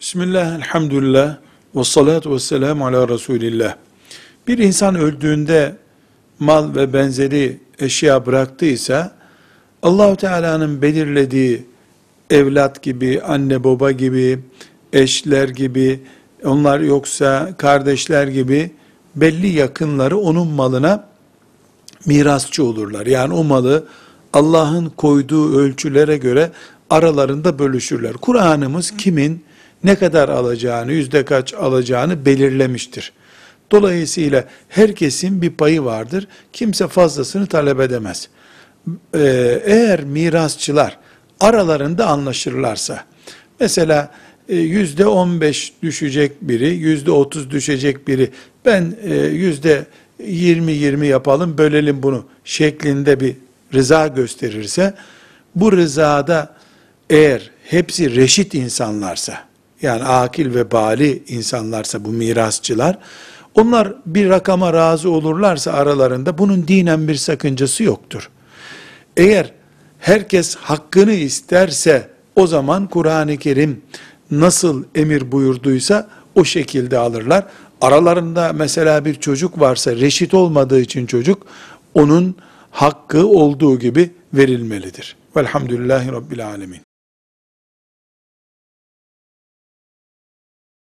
Bismillah, elhamdülillah, ve salatu ve selamu ala Resulillah. Bir insan öldüğünde mal ve benzeri eşya bıraktıysa, Allahu Teala'nın belirlediği evlat gibi, anne baba gibi, eşler gibi, onlar yoksa kardeşler gibi belli yakınları onun malına mirasçı olurlar. Yani o malı Allah'ın koyduğu ölçülere göre aralarında bölüşürler. Kur'an'ımız kimin ne kadar alacağını, yüzde kaç alacağını belirlemiştir. Dolayısıyla herkesin bir payı vardır. Kimse fazlasını talep edemez. Ee, eğer mirasçılar aralarında anlaşırlarsa, mesela e, yüzde on beş düşecek biri, yüzde otuz düşecek biri, ben e, yüzde yirmi yirmi yapalım, bölelim bunu şeklinde bir rıza gösterirse, bu rızada eğer hepsi reşit insanlarsa, yani akil ve bali insanlarsa bu mirasçılar, onlar bir rakama razı olurlarsa aralarında bunun dinen bir sakıncası yoktur. Eğer herkes hakkını isterse o zaman Kur'an-ı Kerim nasıl emir buyurduysa o şekilde alırlar. Aralarında mesela bir çocuk varsa reşit olmadığı için çocuk onun hakkı olduğu gibi verilmelidir. Velhamdülillahi Rabbil Alemin.